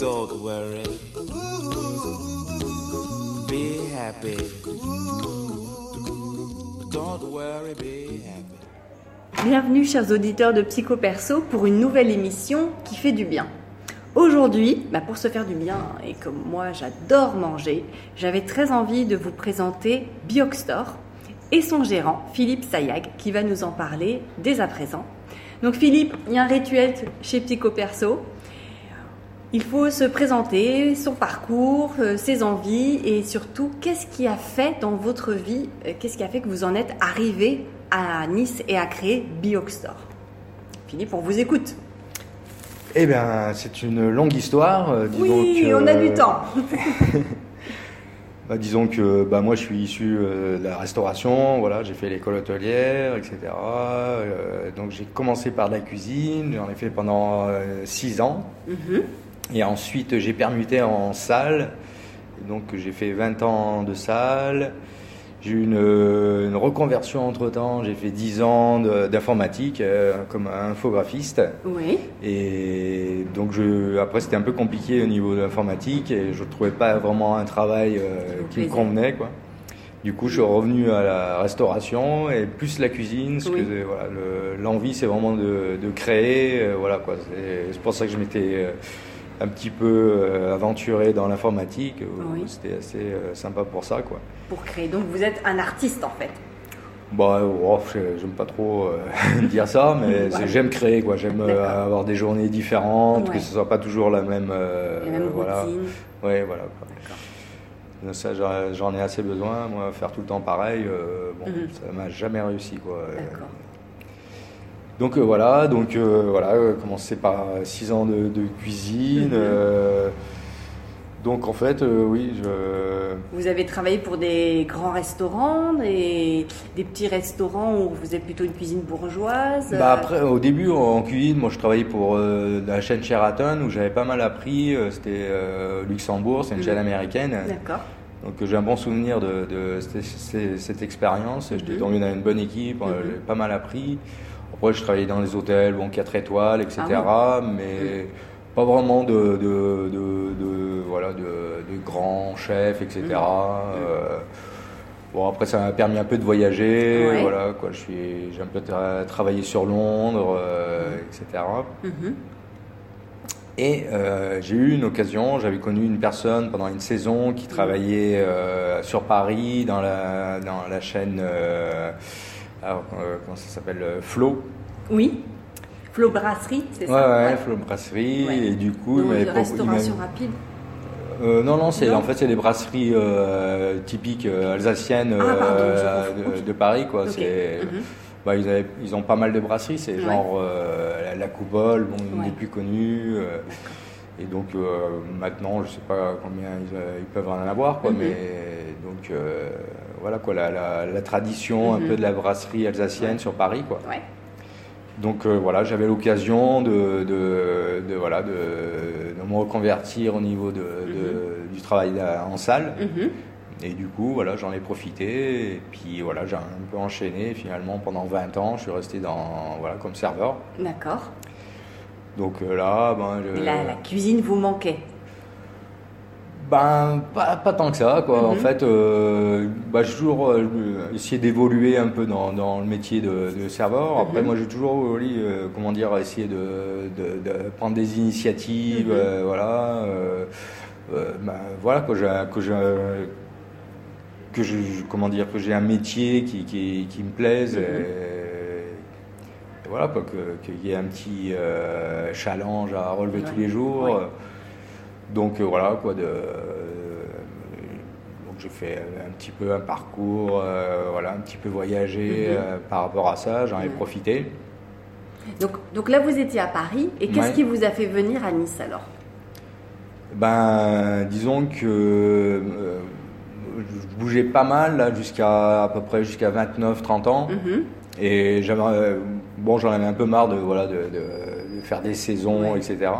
Don't worry. Be happy. Don't worry, be happy. Bienvenue chers auditeurs de Psycho Perso pour une nouvelle émission qui fait du bien. Aujourd'hui, bah, pour se faire du bien et comme moi j'adore manger, j'avais très envie de vous présenter Bioxstore et son gérant Philippe Sayag qui va nous en parler dès à présent. Donc Philippe, il y a un rituel chez Psycho Perso. Il faut se présenter, son parcours, euh, ses envies et surtout qu'est-ce qui a fait dans votre vie, euh, qu'est-ce qui a fait que vous en êtes arrivé à Nice et à créer Bioxstore. Philippe, on vous écoute. Eh bien, c'est une longue histoire. euh, Oui, on a du temps. Bah, disons que bah, moi, je suis issu euh, de la restauration. Voilà, j'ai fait l'école hôtelière, etc. Donc, j'ai commencé par de la cuisine. J'en ai fait pendant 6 ans. Mhm. Et ensuite, j'ai permuté en salle. Donc, j'ai fait 20 ans de salle. J'ai eu une, une reconversion entre-temps. J'ai fait 10 ans d'informatique euh, comme infographiste. Oui. Et donc je, après c'était un peu compliqué au niveau de l'informatique et je ne trouvais pas vraiment un travail euh, qui me convenait quoi. Du coup je suis revenu à la restauration et plus la cuisine. Parce Oui. que voilà, le- l'envie c'est vraiment de, de créer. euh, voilà quoi. C'est c'est pour ça que je m'étais euh, un petit peu euh, aventuré dans l'informatique. euh, Oui. C'était assez euh, sympa pour ça quoi. Pour créer. Donc vous êtes un artiste en fait. Bah, oh, je- j'aime pas trop dire ça, mais Ouais. j'aime créer, quoi. J'aime avoir des journées différentes, Ouais. que ce soit pas toujours la même. euh, Les mêmes voilà. routines. Ouais, voilà. quoi. Ça, j'en- ai assez besoin. Moi, faire tout le temps pareil, euh, bon, Mhm. ça m'a jamais réussi, quoi. D'accord. Donc euh, voilà, donc euh, voilà, euh, commencer par 6 ans de, de cuisine. Mhm. euh, donc en fait, euh, oui, je. Vous avez travaillé pour des grands restaurants, des, des petits restaurants où vous êtes plutôt une cuisine bourgeoise. Bah après, au début, en cuisine, moi je travaillais pour la chaîne Sheraton où j'avais pas mal appris. C'était Luxembourg, c'est une Mhm. chaîne américaine. D'accord. Donc j'ai un bon souvenir de, de cette, cette- cette expérience. J'étais Mhm. tombé dans une bonne équipe, j'ai pas mal appris. Après, je travaillais dans les hôtels, bon, 4 étoiles, etc. Ah Mais pas vraiment de, de, de, de- voilà, de, grands chefs, etc. Mhm. Euh, Bon, après, ça m'a permis un peu de voyager. Ouais. Voilà, quoi. Je suis, j'ai un peu tra- travaillé sur Londres, euh, etc. Mhm. Et euh, j'ai eu une occasion, j'avais connu une personne pendant une saison qui travaillait euh, sur Paris dans la, dans la chaîne, euh, alors, euh, comment ça s'appelle, euh, Flo. Oui. Flo Brasserie, c'est Ouais, ça ouais, Flo Brasserie. Ouais. Et du coup, il Donc, m'avait de il restauration rapide. Euh, non, non, c'est Non en fait c'est des brasseries euh, typiques euh, alsaciennes Ah, pardon, de, Paris, quoi. Ok. C'est, Mhm. bah, ils, avaient- ils ont pas mal de brasseries, c'est Ouais. genre la, la Coupole, bon, une Ouais. des plus connues. et donc maintenant, je sais pas combien ils, ils peuvent en avoir, quoi, Mhm. mais donc voilà quoi, la, la- la tradition un Mhm. peu de la brasserie alsacienne sur Paris, quoi. Ouais. Donc euh, voilà, j'avais l'occasion de, de, de, voilà, de, de me reconvertir au niveau de, de- du travail en salle. Mhm. Et du coup, voilà, j'en ai profité. Et puis voilà, j'ai un peu enchaîné. Finalement, pendant 20 ans, je suis resté dans, voilà, comme serveur. D'accord. Donc euh, là, ben, je- Et la, la cuisine vous manquait. Ben pas, pas tant que ça, quoi. En Mhm. fait, euh, bah, j'ai toujours euh, essayé d'évoluer un peu dans, dans le métier de, de serveur. Après, Mhm. moi, j'ai toujours, oui, euh, comment dire, essayé de, de, de prendre des initiatives, Mhm. euh, voilà. euh, euh, ben, voilà, que j'ai, que j'ai, que je, comment dire, que j'ai un métier qui, qui, qui me plaise. Mhm. et- et voilà, qu'il y ait un petit euh, challenge à relever tous les jours. Donc euh, voilà quoi de euh, donc j'ai fait un petit peu un parcours euh, voilà un petit peu voyagé Mhm. euh, par rapport à ça j'en ai profité Donc, donc là, vous étiez à Paris. Et qu'est-ce Ouais. qui vous a fait venir à Nice alors? Ben disons que euh, je bougeais pas mal jusqu'à à peu près jusqu'à 29 30 ans Mhm. et j'avais bon j'en avais un peu marre de voilà de, de- de faire des saisons Ouais. etc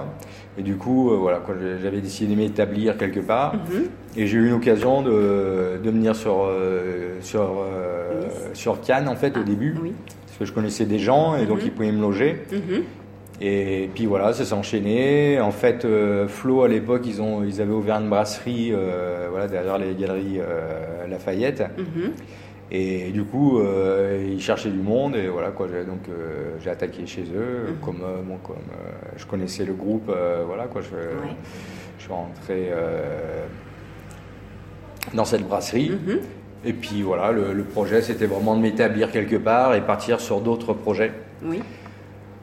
et du coup euh, voilà j'avais décidé de m'établir quelque part Mhm. Et j'ai eu une occasion de, de venir sur, euh, sur, euh, Nice. sur Cannes en fait Ah, au début, Oui. parce que je connaissais des gens et donc Mhm. ils pouvaient me loger. Mhm. Et puis voilà, ça s'est enchaîné. En fait, Flo, à l'époque, ils, ont, ils avaient ouvert une brasserie voilà, derrière les galeries Lafayette. Et du coup, euh, ils cherchaient du monde et voilà quoi. j'ai- Donc euh, j'ai attaqué chez eux. Mhm. Comme, euh, bon, comme je connaissais le groupe, voilà quoi. Je, Ouais. je suis rentré dans cette brasserie. Mhm. Et puis voilà, le, le projet c'était vraiment de m'établir quelque part et partir sur d'autres projets. Oui.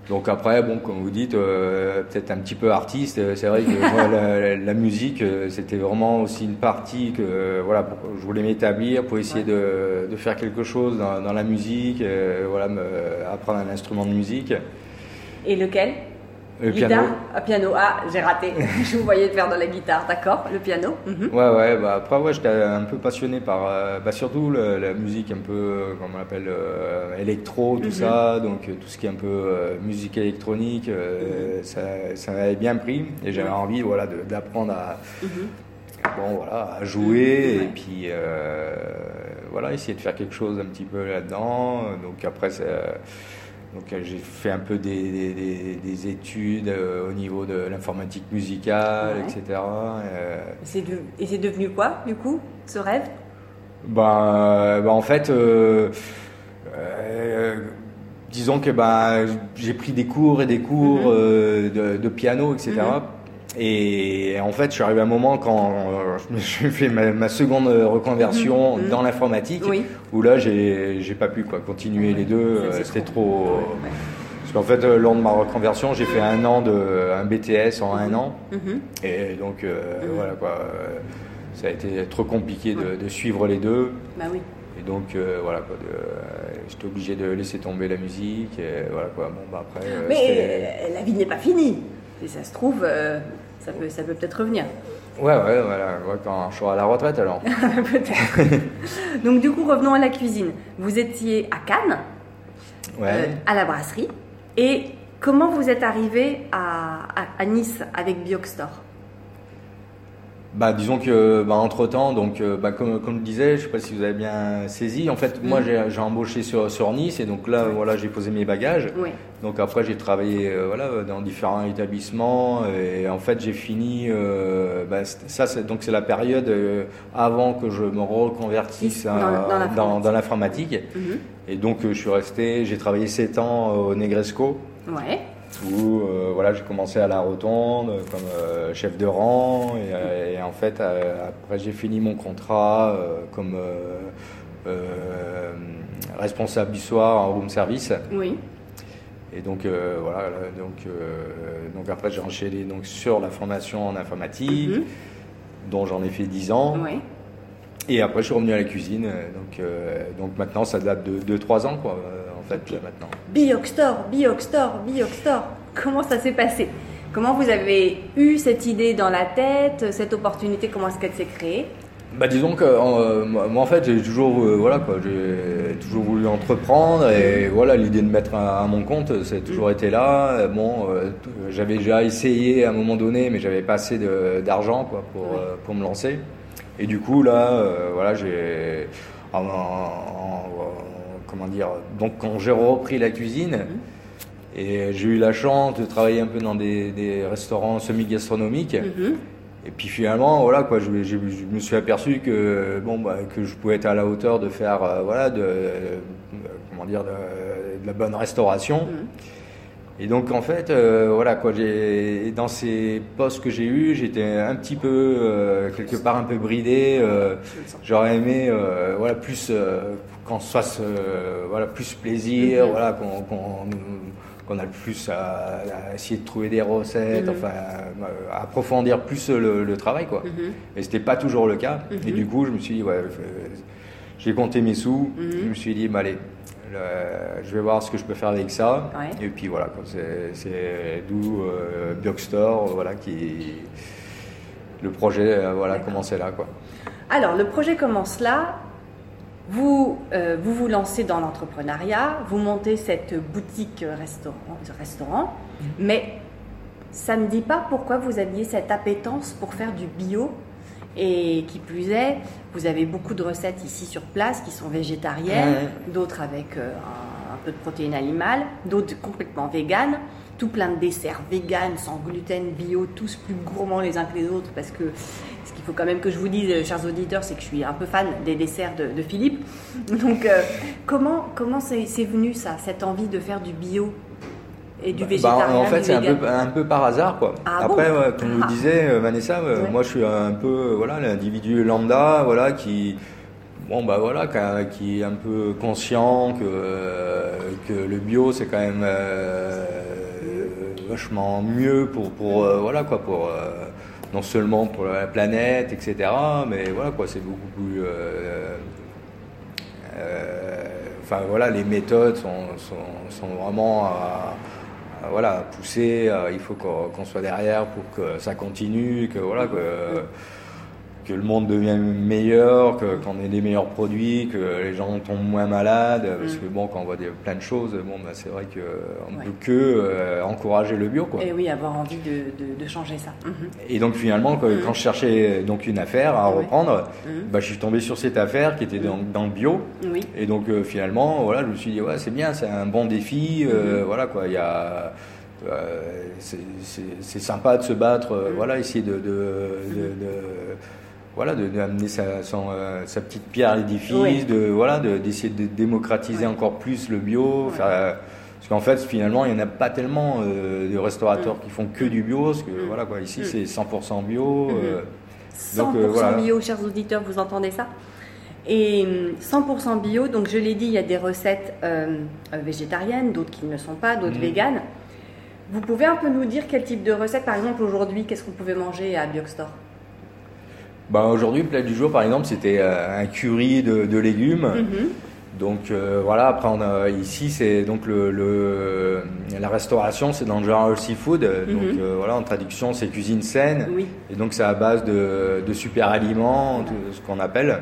Donc après, bon, comme vous dites, euh, peut-être un petit peu artiste. euh, C'est vrai que moi, la, la musique, euh, c'était vraiment aussi une partie que voilà, pour- je voulais m'établir pour essayer de, de faire quelque chose dans, dans la musique, euh, voilà, me, apprendre un instrument de musique. Et lequel? Le Guitare piano. Ah, piano. Ah, j'ai raté. Je vous voyais faire de la guitare, d'accord. Le piano. Mhm. Ouais, ouais, bah après, ouais, j'étais un peu passionné par, euh, bah, surtout le- la musique un peu, euh, comment on l'appelle, euh, électro, tout Mhm. ça, donc tout ce qui est un peu euh, musique électronique, euh, ça, ça m'avait bien pris, et j'avais Mhm. Envie, voilà, de- d'apprendre à, Mhm. bon, voilà, à jouer, Ouais. et puis, voilà, essayer de faire quelque chose un petit peu là-dedans, donc après, c'est... Donc euh, j'ai fait un peu des, des- des- des études euh, au niveau de l'informatique musicale, Ouais. etc. euh, C'est de- Et c'est devenu quoi, du coup, ce rêve? Ben, euh, ben, en fait, disons que ben, j'ai pris des cours et des cours Mhm. euh, de, de piano, etc. Et en fait, je suis arrivé à un moment quand euh, je fait ma, ma seconde reconversion Mhm. Mhm. dans l'informatique, Oui. où là, j'ai pas pu quoi, continuer les deux. Euh, C'était trop. trop. Ouais. Parce qu'en fait, euh, lors de ma reconversion, j'ai fait un an de un BTS en un an. Mhm. Et donc, euh, voilà quoi. euh, Ça a été trop compliqué de, suivre les deux. Bah oui. Et donc, euh, voilà quoi. euh, J'étais obligé de laisser tomber la musique. Et voilà quoi. Bon, bah après. euh, Mais euh, la vie n'est pas finie. Et ça se trouve, euh, ça peut ça peut peut-être revenir. Ouais, ouais, voilà. ouais, quand je serai à la retraite alors. peut-être. Donc du coup, revenons à la cuisine. Vous étiez à Cannes, Ouais. euh, à la brasserie. Et comment vous êtes arrivé à, à- à Nice avec Bioxtor Bah, disons que, bah, entre temps, donc, euh, bah, comme, comme je disais, je sais pas si vous avez bien saisi. En fait, moi, Mhm. j'ai embauché sur, sur Nice et donc là, voilà, j'ai posé mes bagages. Oui. Donc après j'ai travaillé euh, voilà dans différents établissements et en fait j'ai fini euh, bah, ça c'est donc c'est la période euh, avant que je me reconvertisse Dans- dans l'informatique. Mhm. et donc je suis resté j'ai travaillé 7 ans au Negresco Ouais. Où euh, voilà j'ai commencé à la rotonde comme euh, chef de rang et, euh, et en fait euh, après j'ai fini mon contrat euh, comme euh, euh, responsable du soir en room service Oui. et donc euh, voilà, là, donc, euh, donc après j'ai enchaîné donc sur la formation en informatique, Mhm. dont j'en ai fait 10 ans. Ouais. Et après je suis revenu à la cuisine, euh, donc, euh, donc maintenant ça date de 2-3 ans quoi, euh, fait là, maintenant. Bioxtor, Bioxtor, Bioxtor. Comment ça s'est passé? Comment vous avez eu cette idée dans la tête, cette opportunité, comment est-ce qu'elle s'est créée? Bah disons que euh, moi en fait j'ai toujours euh, voilà quoi, j'ai toujours voulu entreprendre et voilà l'idée de mettre à, à mon compte ça a toujours été là. Euh, Bon, euh, j'avais déjà essayé à un moment donné mais j'avais pas assez d'argent quoi pour Ouais. euh, pour me lancer. Et du coup là euh, voilà j'ai en- en- en- comment dire donc quand j'ai repris la cuisine et j'ai eu la chance de travailler un peu dans des, des restaurants semi-gastronomiques. Mhm. Et puis finalement, voilà quoi, je, je- je me suis aperçu que bon bah, que je pouvais être à la hauteur de faire euh, voilà de, de- comment dire de, de la bonne restauration. Mhm. Et donc en fait, euh, voilà quoi, j'ai dans ces postes que j'ai eus, j'étais un petit peu euh, quelque part un peu bridé. euh. J'aurais aimé euh, voilà plus euh, qu'on se fasse euh, voilà plus plaisir, voilà qu'on a le plus à, à essayer de trouver des recettes, Mhm. enfin euh, à approfondir plus le, le travail quoi. Mhm. Et c'était pas toujours le cas. Et Mhm. du coup, je me suis dit ouais, j'ai compté mes sous. Je me suis dit bah, allez. le- je vais voir ce que je peux faire avec ça. Ouais. Et puis voilà, c'est d'où euh, Bioxstore, voilà, qui le projet, euh, voilà, commençait là, quoi. Alors, le projet commence là. Vous, euh, vous vous lancez dans l'entrepreneuriat, vous montez cette boutique restaurant, restaurant mais ça ne dit pas pourquoi vous aviez cette appétence pour faire du bio. Et qui plus est, vous avez beaucoup de recettes ici sur place qui sont végétariennes, d'autres avec euh, un, un peu de protéines animales, d'autres complètement véganes, tout plein de desserts véganes, sans gluten, bio, tous plus gourmands les uns que les autres, parce que ce qu'il faut quand même que je vous dise, euh, chers auditeurs, c'est que je suis un peu fan des desserts de, de Philippe. Donc, euh, comment comment c'est venu ça, cette envie de faire du bio et du Bah, végétarien en fait, c'est un vegan peu, un peu par hasard, quoi. Ah Après, bon ouais, comme vous Ah. disiez, euh, Vanessa, euh, Ouais. moi, je suis un peu, voilà, l'individu lambda, voilà, qui, bon, bah voilà, qui, est un peu conscient que, que le bio, c'est quand même euh, vachement mieux pour, pour, euh, voilà, quoi, pour euh, non seulement pour la planète, etc., mais voilà, quoi, c'est beaucoup plus. euh, enfin voilà, les méthodes sont, sont, sont vraiment à, voilà, à pousser. il faut qu'on qu'on soit derrière pour que ça continue, que voilà que, que le monde devienne meilleur, que- qu'on ait des meilleurs produits, que les gens tombent moins malades. Parce que bon, quand on voit des, plein de choses, bon, bah, c'est vrai qu'on ne Ouais. peut que euh, encourager le bio, quoi. Et oui, avoir envie de, de- de changer ça. Mhm. Et donc finalement, quand, quand je cherchais donc une affaire à Ouais. reprendre, bah, je suis tombé sur cette affaire qui était dans, dans le bio. Oui. Et donc euh, finalement, voilà, je me suis dit ouais, c'est bien, c'est un bon défi. euh, Voilà quoi, il y a, euh, c'est- sympa de se battre. euh, Voilà, essayer de, de, de- de- voilà, de- d'amener sa, son, euh, sa petite pierre à l'édifice, de voilà, de- d'essayer de, démocratiser Ouais. encore plus le bio. Ouais. euh, parce qu'en fait, finalement, il n'y en a pas tellement euh, de restaurateurs qui font que du bio. Parce que voilà quoi, ici Mm. c'est 100% bio. euh, 100% Donc, euh, voilà. bio, chers auditeurs, vous entendez ça? Et hum, 100% bio, donc je l'ai dit, il y a des recettes végétariennes, d'autres qui ne le sont pas, d'autres véganes. Vous pouvez un peu nous dire quel type de recette, par exemple aujourd'hui, qu'est-ce qu'on pouvait manger à Biocstore bah, Aujourd'hui, le plat du jour, par exemple, c'était euh, un curry de, de légumes. Mhm. Donc euh, voilà, après on a ici c'est donc le, le- la restauration c'est dans le genre seafood, donc Mhm. euh, voilà en traduction c'est cuisine saine Oui, et donc c'est à base de, de super aliments, tout ce qu'on appelle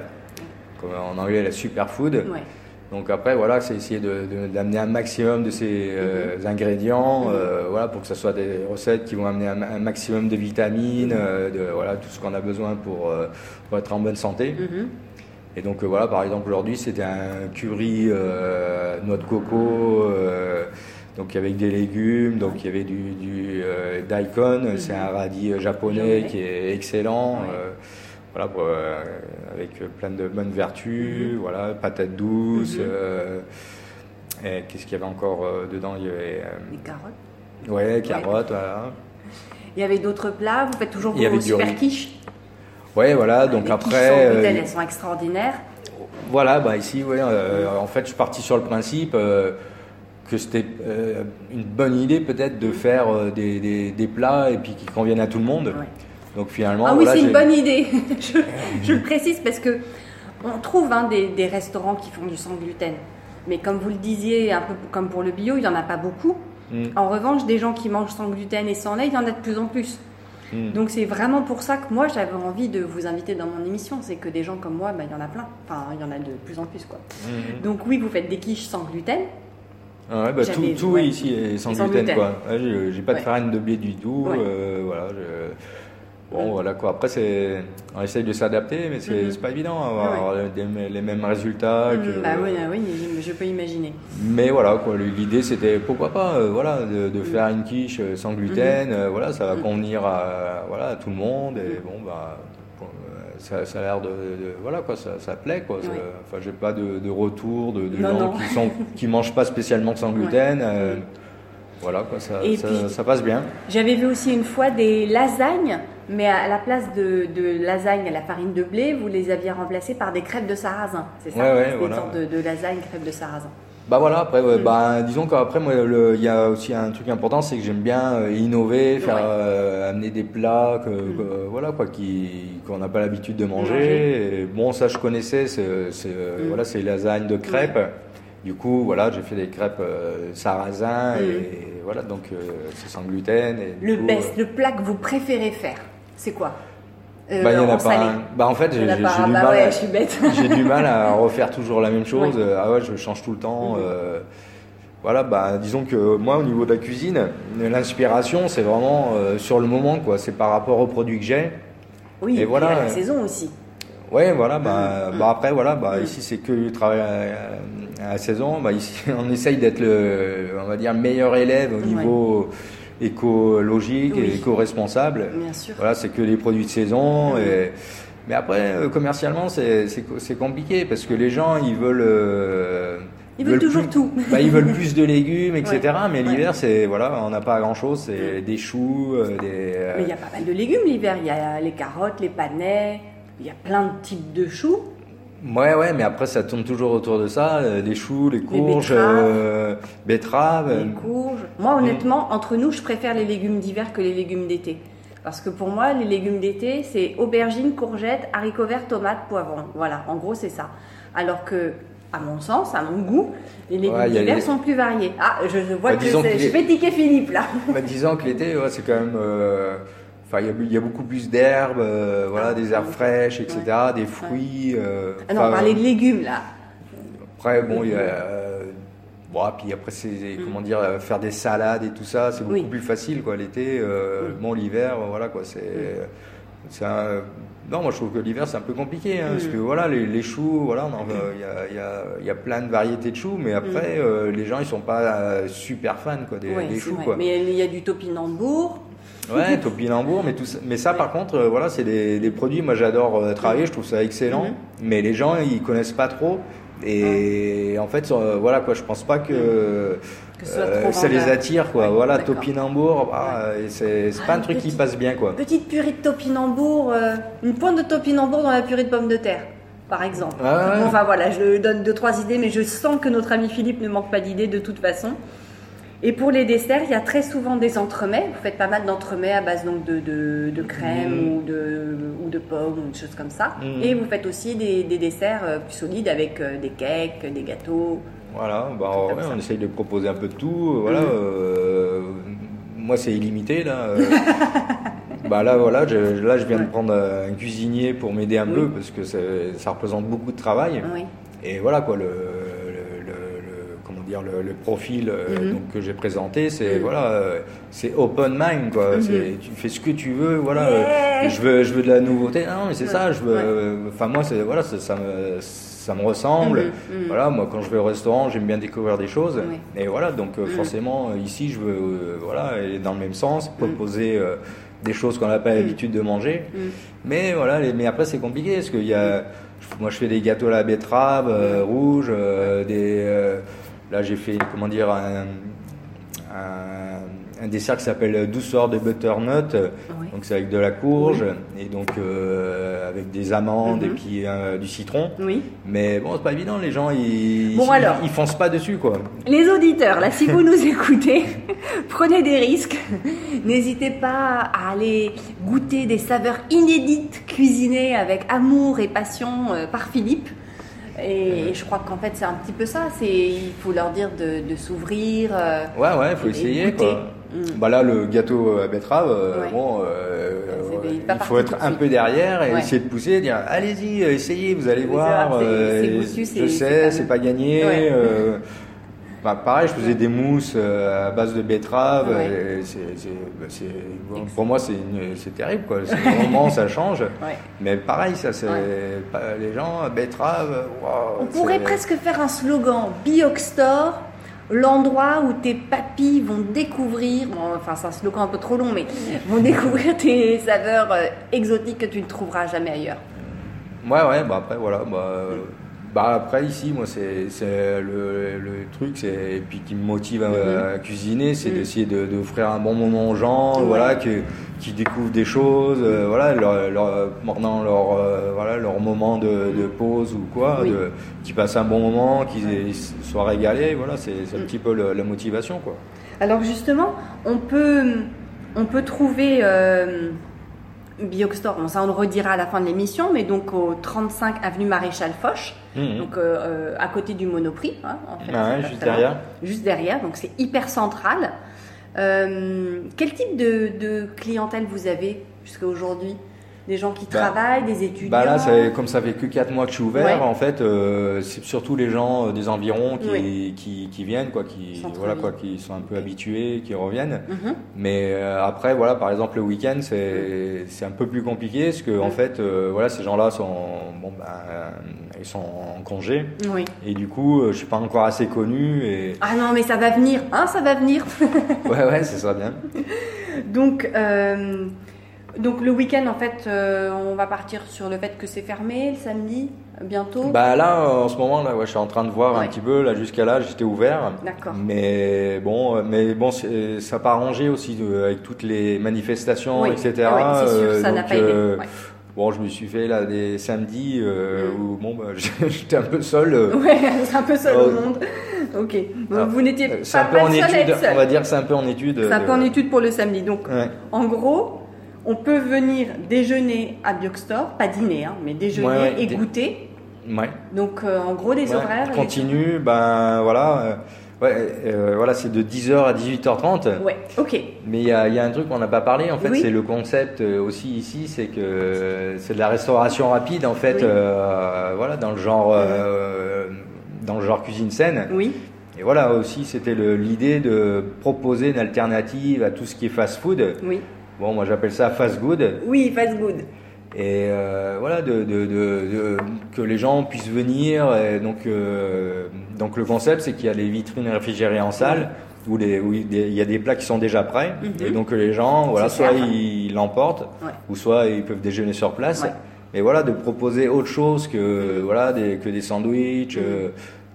en anglais la superfood. ouais. Donc après voilà c'est essayer d'amener un maximum de ces euh, ingrédients, Mhm. euh, voilà pour que ce soit des recettes qui vont amener un, un maximum de vitamines, euh, de voilà tout ce qu'on a besoin pour, pour être en bonne santé. Mhm. Et donc voilà, par exemple aujourd'hui c'était un curry noix de coco, donc avec des légumes, donc il y avait du, du daikon, c'est un radis japonais Mhm. Japonais. qui est excellent, Ouais. Voilà euh, avec plein de bonnes vertus, Mhm. voilà patates douces. Mhm. euh, qu'est-ce qu'il y avait encore euh, dedans? Il y avait Les carottes. ouais carottes, voilà. Il y avait d'autres plats, vous faites toujours Il y avait vos du super riz. quiches? Ouais voilà, Les donc quiches après. gluten, elles sont extraordinaires. Voilà, bah ici, ouais, euh, en fait, je suis parti sur le principe euh, que c'était euh, une bonne idée peut-être de faire des, des- des plats et puis qui conviennent à tout le monde. Ouais. Donc finalement, Ah oui, voilà, c'est une bonne idée. je, je le précise parce que on trouve hein, des, des restaurants qui font du sans gluten. Mais comme vous le disiez, un peu comme pour le bio, il n'y en a pas beaucoup. Mm, En revanche, des gens qui mangent sans gluten et sans lait, il y en a de plus en plus. mm. Donc c'est vraiment pour ça que moi j'avais envie de vous inviter dans mon émission. C'est que des gens comme moi, bah, il y en a plein. Enfin, il y en a de plus en plus. quoi. Mhm. Donc oui, vous faites des quiches sans gluten. Ah ouais, bah, tout, J'avais- tout ouais. ici est sans, gluten, gluten. quoi. Ouais, j'ai pas de farine de blé du tout. Euh, voilà, je- Bon, voilà quoi. Après, c'est, on essaye de s'adapter, mais c'est Mhm. c'est pas évident d'avoir des- les mêmes résultats. Mm, que- Bah oui, ah oui, je peux imaginer. Mais voilà, quoi, l'idée c'était pourquoi pas, euh, voilà, de, Mm. de faire une quiche euh, sans gluten, euh, voilà, ça va convenir à, voilà, à tout le monde et bon bah, ça, ça a l'air de, de- voilà quoi, ça, ça plaît quoi. Enfin, j'ai pas de, de retour de, de Non, gens non. qui sont qui mangent pas spécialement sans gluten. euh. Voilà quoi, ça, Et ça, puis- ça passe bien. J'avais vu aussi une fois des lasagnes, mais à la place de, de lasagne à la farine de blé, vous les aviez remplacées par des crêpes de sarrasin. C'est ça Ouais, ouais, Des voilà. sortes de, de lasagne crêpes de sarrasin. Bah voilà, après, ouais, Mm. bah, disons qu'après, moi, il y a aussi un truc important, c'est que j'aime bien euh, innover, faire Ouais. Mm. euh, amener des plats que, que- voilà quoi, qui qu'on n'a pas l'habitude de manger. Et bon, ça je connaissais, c'est c'est, euh, Mm. voilà, c'est lasagne de crêpes. Du coup, voilà, j'ai fait des crêpes euh, sarrasin Mm. et voilà, donc euh, c'est sans gluten. Et Le coup, best, euh, le plat que vous préférez faire, c'est quoi? Euh, bah, il y en a pas. un. Bah en fait, j'ai du Bah mal. ouais, à- je suis bête. j'ai du mal à refaire toujours la même chose. Ah ouais, je change tout le temps. Mhm. euh, voilà, bah, disons que moi, au niveau de la cuisine, l'inspiration, c'est vraiment euh, sur le moment, quoi. C'est par rapport aux produits que j'ai. Oui, Et et voilà, à la saison aussi. Ouais, voilà, bah, Mhm. bah après, voilà, bah, Mhm. ici, c'est que du travail à la saison, bah, on essaye d'être le, on va dire, meilleur élève au Ouais. niveau écologique Oui. et éco-responsable. Voilà, c'est que des produits de saison. Et... Mais après, euh, commercialement, c'est compliqué parce que les gens, ils veulent. euh, Ils veulent toujours plus- tout. Bah, ils veulent plus de légumes, etc. Mais Ouais. l'hiver, c'est voilà, on n'a pas grand chose. C'est des choux, euh, des. euh, Mais il y a pas mal de légumes l'hiver. Il y a les carottes, les panais, il y a plein de types de choux. Ouais, ouais, mais après, ça tourne toujours autour de ça. euh, les choux, les courges, betteraves. euh, betteraves. les courges. Moi, honnêtement, entre nous, je préfère les légumes d'hiver que les légumes d'été. Parce que pour moi, les légumes d'été, c'est aubergines, courgettes, haricots verts, tomates, poivrons. Voilà, en gros, c'est ça. Alors que, à mon sens, à mon goût, les légumes Ouais, d'hiver les- sont plus variés. Ah, je, je vois Bah, que je les- vais tiquer Philippe là. Bah, disons que l'été, ouais, c'est quand même. euh, Enfin, il y a- il y, a beaucoup plus d'herbes, euh, voilà, Ah, des herbes fraîches, etc., des fruits. euh, Ah non, on parlait de légumes là. Après, bon, il y a. euh, bon, puis après, c'est comment dire, euh, faire des salades et tout ça, c'est beaucoup Mm. Oui. plus facile, quoi. L'été, Mm. bon, l'hiver, voilà, quoi. C'est. c'est un- Non, moi je trouve que l'hiver c'est un peu compliqué, hein, parce Mm. que voilà, les, les choux, voilà, euh, il y, a, y, a, y a plein de variétés de choux, mais après, euh, les gens ils sont pas euh, super fans, quoi, des, Mm. Ouais, des choux, vrai. quoi. Mais il y a du topinambour. Ouais, topinambour, mais tout ça. Mais ça, par contre, euh, voilà, c'est des, des produits. Moi, j'adore euh, travailler. Je trouve ça excellent. Mhm. Mais les gens, ils connaissent pas trop. Et en fait, euh, voilà quoi. Je pense pas que, euh, ça les attire, quoi. Ouais, voilà, topinambour, bah, et c'est Ah, pas un une truc qui passe bien, quoi. Petite purée de topinambour, euh, une pointe de topinambour dans la purée de pommes de terre, par exemple. Ouais. Enfin voilà, je donne deux trois idées, mais je sens que notre ami Philippe ne manque pas d'idées de toute façon. Et pour les desserts, il y a très souvent des entremets. Vous faites pas mal d'entremets à base donc de, de, de crème Mm. ou, de, ou de pommes ou des choses comme ça. Mm. Et vous faites aussi des, des desserts euh, plus solides avec euh, des cakes, des gâteaux. Voilà, bah, ouais, on essaye de proposer un peu de tout. euh, Voilà, euh, moi, c'est illimité là. bah là, voilà, je, là, je viens de prendre un cuisinier pour m'aider un peu parce que ça représente beaucoup de travail. Oui. Et voilà quoi, le, dire, le, le profil euh, Mhm. donc, que j'ai présenté, c'est Mhm. voilà, euh, c'est open mind quoi. Mhm. C'est- Tu fais ce que tu veux, voilà. Euh, je veux, je veux de la nouveauté. Non, mais c'est Ouais. ça. Je veux. Enfin moi, c'est voilà, ça, ça me ça me ressemble. Mhm. Mhm. Voilà, moi quand je vais au restaurant, j'aime bien découvrir des choses. Et voilà, donc euh, Mhm. forcément euh, ici, je veux euh, voilà, aller dans le même sens, proposer des choses qu'on n'a pas l'habitude de manger. Mhm. Mais voilà, les- mais après c'est compliqué parce qu'il y a, moi je fais des gâteaux à la betterave euh, rouge, euh, des, euh, là j'ai fait comment dire un, un, un dessert qui s'appelle douceur de butternut, Oui. donc c'est avec de la courge et donc euh, avec des amandes et puis euh, du citron. Oui. Mais bon c'est pas évident, les gens ils Bon, ils, alors. ils foncent pas dessus quoi. Les auditeurs, là, si vous nous écoutez, prenez des risques. N'hésitez pas à aller goûter des saveurs inédites cuisinées avec amour et passion euh, par Philippe. Et je crois qu'en fait, c'est un petit peu ça. C'est, il faut leur dire de, de s'ouvrir. euh, Ouais ouais, faut Et essayer quoi. Mm. Bah là le gâteau à betterave, euh, Ouais. bon, euh, euh, il il faut être un peu derrière et Ouais. essayer de pousser, dire allez-y, euh, essayez, vous allez voir. c'est- euh, c'est je sais, c'est pas gagné. Bah, pareil, je faisais des mousses euh, à base de betterave. Ouais. et c'est- c'est- bah, pour moi, c'est terrible. Quoi. Moment, ça change. Ouais. Mais pareil, ça, c'est Ouais. les gens betterave. On pourrait presque faire un slogan Bioxstore, l'endroit où tes papilles vont découvrir, bon, enfin c'est un slogan un peu trop long, mais vont découvrir tes saveurs euh, exotiques que tu ne trouveras jamais ailleurs. Ouais, ouais, bah après, voilà. Bah, euh, bah après, ici, moi, c'est c'est le, le truc, c'est, et puis qui me motive à, à cuisiner, c'est Mhm. d'essayer de- d'offrir un bon moment aux gens, Ouais. voilà, que, qui découvrent des choses, euh, voilà, leur, leur- pendant leur, euh, voilà, leur moment de, de pause ou quoi, Oui. de, qui passent un bon moment, qu'ils soient régalés, voilà, c'est un Mhm. petit peu le- la motivation, quoi. Alors justement, on peut, on peut trouver euh, Bioxstore, bon, ça on le redira à la fin de l'émission, mais donc au 35 avenue Maréchal Foch, donc euh, euh, à côté du Monoprix, hein, en fait. Ah ouais, c'est juste pas très derrière. loin. Juste derrière, donc c'est hyper central. Euh, quel type de, de clientèle vous avez jusqu'à aujourd'hui? Des gens qui Bah, travaillent, des étudiants. Bah là, comme ça fait que 4 mois que je suis ouvert, Ouais. en fait, euh, c'est surtout les gens euh, des environs qui, Oui. qui, qui viennent, quoi, qui, voilà, quoi, qui sont un peu habitués, qui reviennent. Mhm. Mais euh, après, voilà, par exemple, le week-end, c'est c'est un peu plus compliqué, parce que en Mm. fait, euh, voilà, ces gens-là sont, bon, euh, ils sont en congé, Oui. et du coup, je suis pas encore assez connu, et Ah non, mais ça va venir, hein, ça va venir. ouais, ouais, ça sera bien. donc, donc le week-end, en fait, euh, on va partir sur le fait que c'est fermé le samedi, euh, bientôt. Bah là, euh, en ce moment, là, ouais, je suis en train de voir Ouais. un petit peu. Là, jusqu'à là, j'étais ouvert. D'accord. Mais bon, euh, mais bon, ça n'a pas arrangé aussi avec toutes les manifestations, Oui. etc. Ah oui, c'est sûr, ça n'a pas aidé. Ouais. Bon, je me suis fait là des samedis Mm. où bon, bah, j'étais un peu seul. Ouais, c'est un peu seul au monde. Ok. Donc, Alors, vous n'étiez pas, un peu pas en seul étude. seul. On va dire que c'est un peu en étude. C'est un peu en étude pour le samedi. Donc, Ouais. en gros, on peut venir déjeuner à Biokstore, pas dîner, hein, mais déjeuner Ouais, ouais, et dé- goûter. Ouais. Donc, euh, en gros, des horaires. Continue, ben voilà. euh, ouais, euh, voilà, c'est de 10h à 18h30. Ouais, ok. Mais il y a, il y a un truc qu'on n'a pas parlé, en fait, Oui. c'est le concept aussi ici, c'est que c'est de la restauration rapide, en fait, Oui. euh, voilà, dans le genre, euh, dans le genre cuisine saine. Oui, Et voilà, aussi, c'était l'idée de proposer une alternative à tout ce qui est fast-food. oui. Bon, moi j'appelle ça fast-good. Oui, fast good. Et euh, voilà, de, de- de- que les gens puissent venir. Et donc, euh, donc le concept, c'est qu'il y a les vitrines réfrigérées en salle où, les, où il y a des plats qui sont déjà prêts. Mhm. Et donc les gens, voilà, soit ils l'emportent, Ouais. ou soit ils peuvent déjeuner sur place. Ouais. Mais voilà, de proposer autre chose que voilà des, que des sandwichs. euh,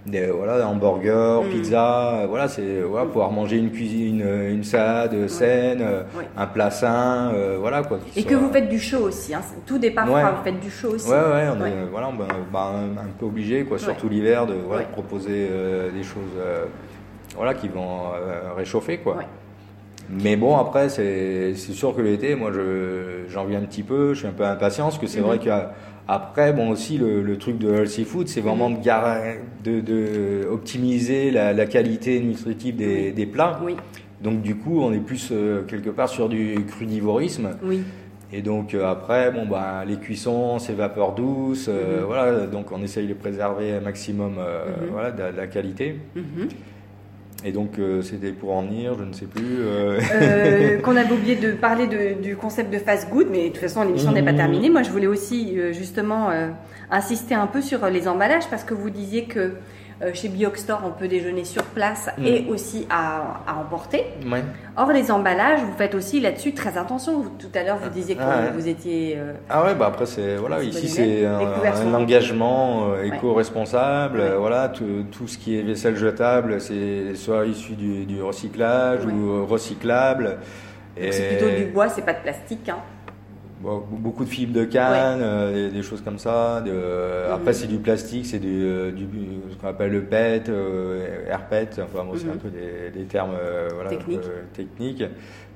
des, voilà, hamburgers, Mhm. pizza, euh, voilà, c'est voilà, pouvoir manger une cuisine, euh, une salade saine, euh, un plat sain, euh, voilà quoi. Et soit- que vous faites du show aussi. Hein. Tout départ, Ouais. vous faites du show aussi. Ouais, ouais, on est voilà, ben, ben, un, peu obligé, quoi, surtout l'hiver, de voilà, proposer euh, des choses euh, voilà, qui vont euh, réchauffer. Quoi. Mais bon, après, c'est sûr que l'été, moi, je- j'en viens un petit peu, je suis un peu impatient, parce que c'est Mhm. vrai qu'après, bon, aussi, le, le truc de healthy food, c'est vraiment de, de, de optimiser la, la qualité nutritive des, Oui. des plats. Oui, Donc, du coup, on est plus euh, quelque part sur du crudivorisme. oui. Et donc euh, après, bon bah les cuissons, c'est vapeur douce, euh, Mhm. voilà. Donc on essaye de préserver un maximum, Mhm. voilà, de, de la qualité. Mhm. Et donc euh, c'était pour en venir, je ne sais plus. euh, Euh, qu'on avait oublié de parler de- du concept de fast good, mais de toute façon l'émission n'est pas Mhm. terminée. Moi je voulais aussi justement insister un peu sur les emballages parce que vous disiez que chez Bioxstore on peut déjeuner sur place Mhm. et aussi à, à emporter. ouais. Or les emballages, vous faites aussi là-dessus très attention. Vous- tout à l'heure vous disiez que Ah ouais. vous étiez euh, Ah ouais, bah après c'est voilà, ici c'est un, engagement euh, éco-responsable. Ouais. euh, Voilà, tout, tout ce qui est vaisselle jetable, c'est soit issu du, du recyclage ou euh, recyclable. c'est plutôt du bois, c'est pas de plastique. Hein. Bon, beaucoup de fibres de canne, euh, des, des choses comme ça. De, Mhm. Après, c'est du plastique, c'est du, euh, du, ce qu'on appelle le PET, euh, AirPET. Enfin, bon, c'est un peu des, des termes euh, voilà, Techniques. euh, techniques.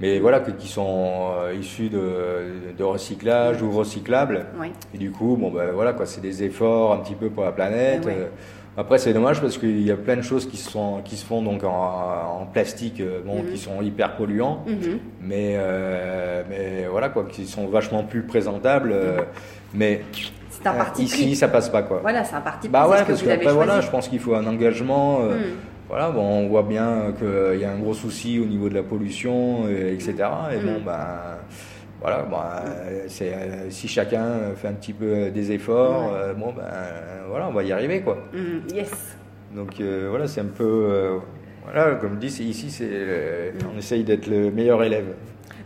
Mais voilà, que- qui sont euh, issus de, de recyclage ou recyclables. Oui. Et du coup, bon, ben voilà, quoi, c'est des efforts un petit peu pour la planète. Ouais. Après, c'est dommage parce qu'il y a plein de choses qui se, sont, qui se font donc en, en plastique, euh, bon, Mhm. qui sont hyper polluants Mhm. mais, euh, mais voilà quoi, qui sont vachement plus présentables. euh, mais C'est un euh, parti ici, pris. ça passe pas quoi. Voilà, c'est un parti. Bah ouais, ce que parce vous qu'après voilà, je pense qu'il faut un engagement. Mhm. Voilà, bon, on voit bien qu'il y a un gros souci au niveau de la pollution, etc. Et bon, ben voilà, bon, euh, c'est, euh, si chacun fait un petit peu des efforts, Ouais. euh, bon ben voilà, on va y arriver quoi. Mhm. Yes. Donc euh, voilà, c'est un peu, euh, voilà, comme dit, ici, c'est, euh, Mhm. on essaye d'être le meilleur élève.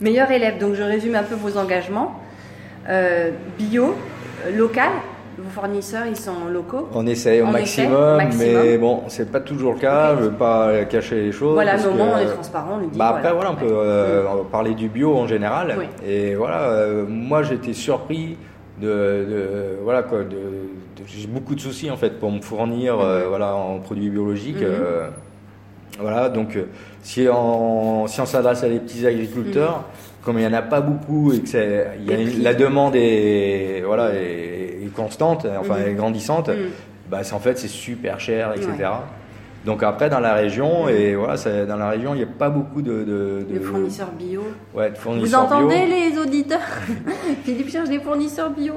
Meilleur élève, donc je résume un peu vos engagements. Euh, bio, euh, local, vos fournisseurs ils sont locaux. On essaye au On maximum, essaie au maximum. mais bon, c'est pas toujours le cas. Ok. Je veux pas cacher les choses. Voilà, au moins on est transparent, on le dit. Bah après voilà, on peut euh, Mm. parler du bio en général. Oui. Et voilà, euh, moi j'étais surpris de, de- voilà quoi, de, de- j'ai beaucoup de soucis en fait pour me fournir euh, Mhm. voilà en produits biologiques. Mhm. euh, voilà, donc si on si s'adresse à des petits agriculteurs, comme il y en a pas beaucoup et que la demande est voilà est, est constante, enfin Mhm. est grandissante Mhm. bah, c'est- en fait c'est super cher, etc. Donc après dans la région et voilà, dans la région il n'y a pas beaucoup de, de, fournisseurs bio. ouais, de Vous fournisseurs entendez bio. les auditeurs? Philippe cherche des fournisseurs bio.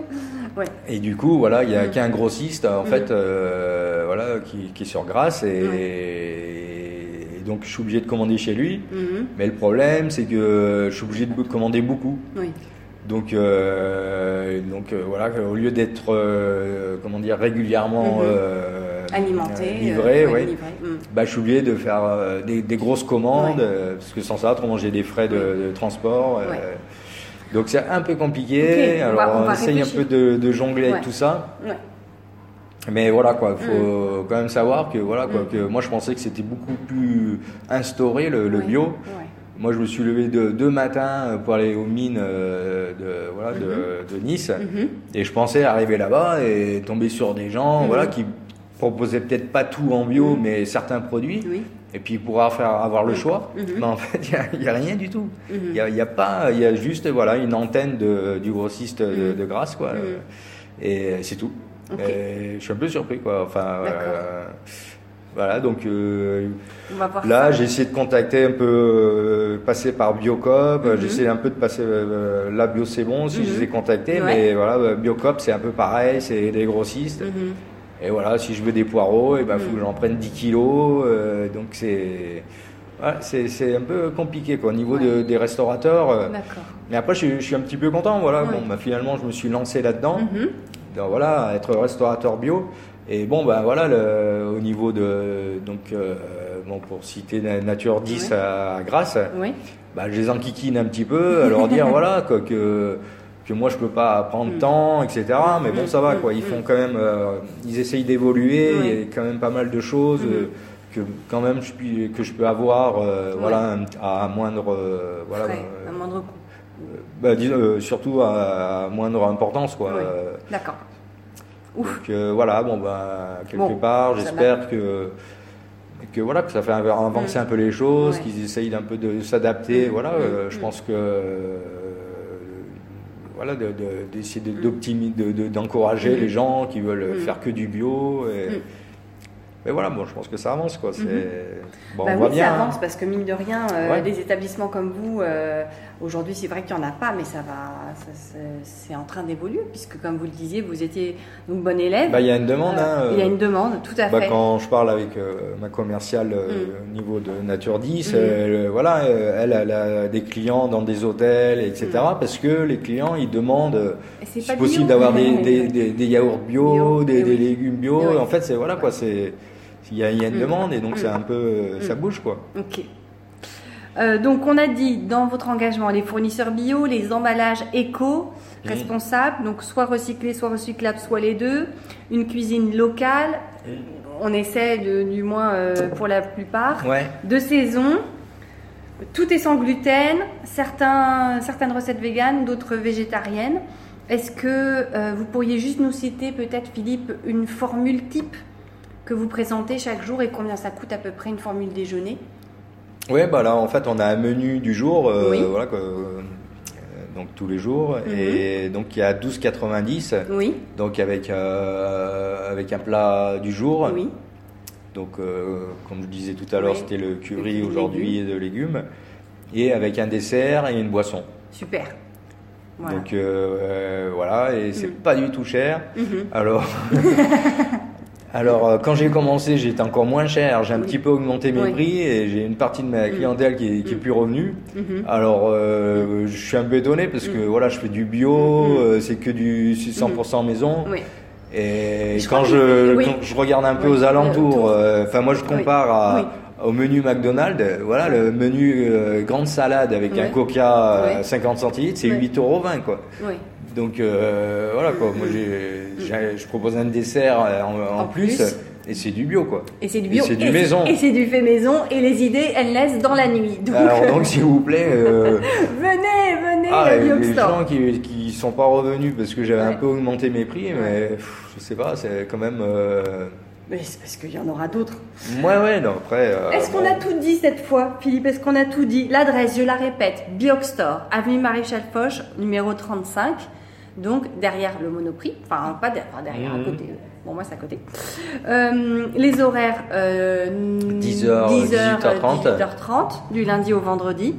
Ouais. Et du coup voilà, il y a Mm. qu'un grossiste en Mm. fait euh, voilà qui, qui est sur Grasse et, donc je suis obligé de commander chez lui. Mhm. Mais le problème c'est que je suis obligé de commander beaucoup. Oui. Donc, euh, donc euh, voilà, au lieu d'être euh, comment dire régulièrement Mhm. Alimenté. livré, ouais, ouais, livré. Mhm. bah, je suis obligé de faire des, des grosses commandes Ouais. parce que sans ça, autrement j'ai des frais de, de transport. donc c'est un peu compliqué. On Alors va- on va essaye un peu de, de jongler avec tout ça. Mais voilà quoi, il faut quand même savoir que voilà quoi, Mm. que moi je pensais que c'était beaucoup plus instauré le, bio. Moi, je me suis levé de, deux matins pour aller aux mines euh, de, voilà, de, de Nice. Mhm. Et je pensais arriver là-bas et tomber sur des gens Mhm. voilà, qui proposaient peut-être pas tout en bio, Mhm. mais certains produits. Oui. Et puis pouvoir faire, avoir le Mhm. choix. Mhm. Mais en fait, il n'y a, rien du tout. Mhm. Il y a, y a pas, il y a juste voilà, une antenne de, du grossiste de, Mhm. de Grasse. Quoi, Mhm. Et c'est tout. Et je suis un peu surpris. Quoi. Enfin, euh, voilà, donc euh, Là, j'ai essayé de contacter un peu, euh, passer par Biocop. Mhm. J'ai essayé un peu de passer euh, là, Bio c'est bon aussi, je les ai Mhm. contactés. Ouais. Mais voilà, euh, Biocop, c'est un peu pareil, c'est des grossistes. Mhm. Et voilà, si je veux des poireaux, il ben, faut Mhm. que j'en prenne 10 kilos. euh, donc c'est c'est un peu compliqué quoi, au niveau de- des restaurateurs. euh. D'accord. Mais après, je, suis- je suis un petit peu content. Voilà, Ouais. bon, bah, finalement, je me suis lancé là-dedans. Mhm. Donc, voilà, être restaurateur bio. Et bon, ben voilà, le, au niveau de. Donc, euh, bon, pour citer Na- Nature 10 Ouais. à, à Grasse, Oui. bah, je les enquiquine un petit peu, à leur dire voilà, quoi, que, que moi je peux pas prendre Mm. temps, etc. Mais bon, ça va, quoi. Ils Mm. font quand même. euh, ils essayent d'évoluer, il y a quand même pas mal de choses. Mm. euh, que quand même je, puis- que je peux avoir voilà un- à moindre voilà Frais, euh, à moindre coût. bah, surtout à, à moindre importance quoi D'accord. Ouf. donc euh, voilà, bon bah quelque Bon, part, j'espère que que voilà que ça fait avancer Mm. un peu les choses, Ouais. qu'ils essayent un peu de s'adapter. Mm. Voilà, euh, je Mm. pense que euh, voilà de- de- d'essayer de, d'optimi- de- de- d'encourager les gens qui veulent faire que du bio. Et. Mais voilà, bon, je pense que ça avance quoi. C'est bon, Bah on oui, voit bien. ça hein. avance parce que mine de rien, euh, Ouais. des établissements comme vous, aujourd'hui c'est vrai qu'il n'y en a pas, mais ça va, ça- c'est- en train d'évoluer puisque comme vous le disiez, vous étiez donc bon élève. Bah, il y a une demande. Euh, hein, il y a euh, une demande, tout à Bah, fait. quand je parle avec euh, ma commerciale euh, Mm. au niveau de Nature 10, Mm. euh, voilà, elle, elle a des clients dans des hôtels, etc. Mm. Parce que les clients, ils demandent c'est si possible bio. d'avoir des, des, des, des yaourts bio, Bio, des, eh oui. légumes bio. Eh oui. En fait, c'est voilà quoi, c'est il y a, il y a une demande et donc c'est un peu ça bouge quoi. Ok. Euh, donc on a dit dans votre engagement les fournisseurs bio, les emballages éco, responsables, donc soit recyclés, soit recyclables, soit les deux, une cuisine locale, on essaie de, du moins euh, pour la plupart, Ouais. de saison, tout est sans gluten, certains, certaines recettes véganes, d'autres végétariennes. Est-ce que euh, vous pourriez juste nous citer peut-être Philippe une formule type que vous présentez chaque jour et combien ça coûte à peu près une formule déjeuner? Ouais, bah là en fait on a un menu du jour, euh, Oui. voilà quoi, euh, donc tous les jours Mhm. et donc il y a 12,90 Oui, donc avec euh, avec un plat du jour. oui. Donc, comme je disais tout à l'heure, Oui. c'était le curry aujourd'hui de légumes. Et avec un dessert et une boisson. Super. Voilà. Donc, voilà, et c'est Mhm. pas du tout cher. Mhm. Alors, alors euh, quand j'ai commencé, j'étais encore moins cher. J'ai un Oui. petit peu augmenté mes Oui. prix et j'ai une partie de ma Mhm. clientèle qui est, qui est Mhm. plus revenue. Mhm. Alors, euh, je suis un peu étonné parce que Mhm. voilà, je fais du bio, Mhm. euh, c'est que du c'est 100% maison. Oui. Et Je quand je, quand regarde un peu aux alentours, euh, enfin moi je compare à- au menu McDonald's, voilà le menu euh, grande salade avec un. Coca Oui. 50 centilitres, c'est Oui. 8,20 euros quoi. Donc euh, voilà quoi, moi j'ai, je propose un dessert euh, en, en En plus, plus. et c'est du bio quoi. Et c'est du bio. Et c'est du maison. Et c'est du fait maison. Et les idées, elles naissent dans la nuit. Donc, Alors donc s'il vous plaît, euh, venez, venez, ah, le les gens qui, qui sont pas revenus parce que j'avais Ouais. un peu augmenté mes prix, mais pff, je sais pas, c'est quand même. euh, Mais c'est parce qu'il y en aura d'autres. Ouais ouais, non après. euh, Est-ce qu'on a tout dit cette fois, Philippe? Est-ce qu'on a tout dit? L'adresse, je la répète, Bioxstore, avenue Maréchal Foch, numéro 35. Donc derrière le Monoprix, enfin pas derrière, enfin, derrière Mhm. à côté, Bon, moi, c'est à côté. Euh, les horaires euh, 10h, 18h30. 18h30, du lundi au vendredi.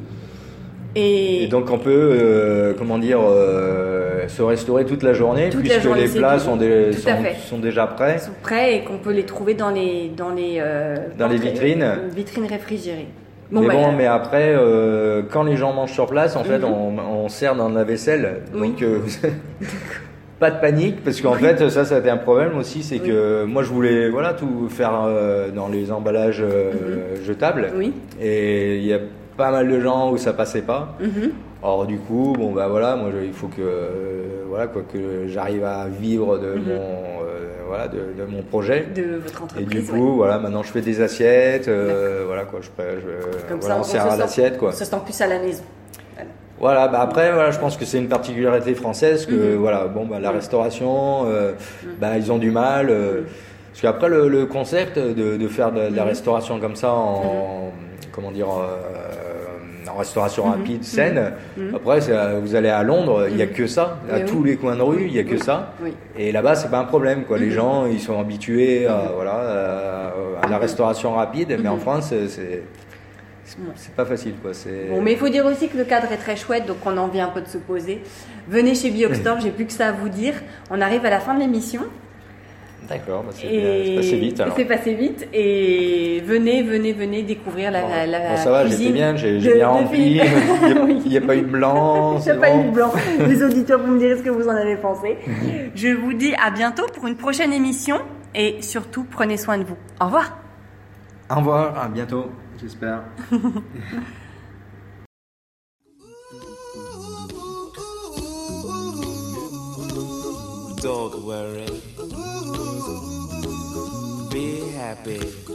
Et, Et donc on peut, euh, comment dire, euh, se restaurer toute la journée Toute la puisque journée, les plats sont, déjà prêts. ils sont prêts et qu'on peut les trouver dans les, dans les, Dans les entrées- vitrines. vitrines réfrigérées. mais bah, bon, mais après, quand les gens mangent sur place, en fait, Mhm. on, on sert dans la vaisselle. Oui. Donc, euh, pas de panique, parce qu'en fait, ça, ça a été un problème aussi, c'est Oui. que moi, je voulais, voilà, tout faire euh, dans les emballages euh, jetables. Oui. Et il y a pas mal de gens où ça passait pas. Mhm. Or du coup, bon bah voilà, moi je- il faut que voilà quoi que j'arrive à vivre de Mhm. mon voilà de, de mon projet. De votre Et entreprise. du ouais. coup, voilà, maintenant je fais des assiettes, euh, voilà quoi, je, je Comme voilà, ça, on sert se à l'assiette quoi. On se sent plus à la maison. Voilà, bah après voilà, je pense que c'est une particularité française que Mhm. voilà, bon bah la Mhm. restauration, euh, Mhm. bah ils ont du mal. euh. Parce qu'après le, le concept de, de faire de, de la restauration comme ça en comment dire euh, en restauration rapide saine. Après, vous allez à Londres, il y a que ça. À Oui, tous oui. les coins de rue, il y a que ça. Oui. Et là-bas, c'est pas un problème. Quoi. Les gens, ils sont habitués à, voilà, à, à la restauration rapide, mais en. France, c'est, c'est, pas facile. Quoi. Bon, mais il faut dire aussi que le cadre est très chouette, donc on a envie un peu de se poser. Venez chez Bioxtor, j'ai plus que ça à vous dire. On arrive à la fin de l'émission. D'accord, bah, c'est, passé vite. C'est passé vite. Et venez, venez, venez découvrir la, Bon, la, bon, ça va, j'étais bien, j'ai, bien rempli. Il n'y a, pas eu de blanc. Il n'y a pas bon. eu de blanc. Les auditeurs, vous me direz ce que vous en avez pensé. Je vous dis à bientôt pour une prochaine émission. Et surtout, prenez soin de vous. Au revoir. Au revoir, à bientôt, j'espère. Don't worry. Be happy.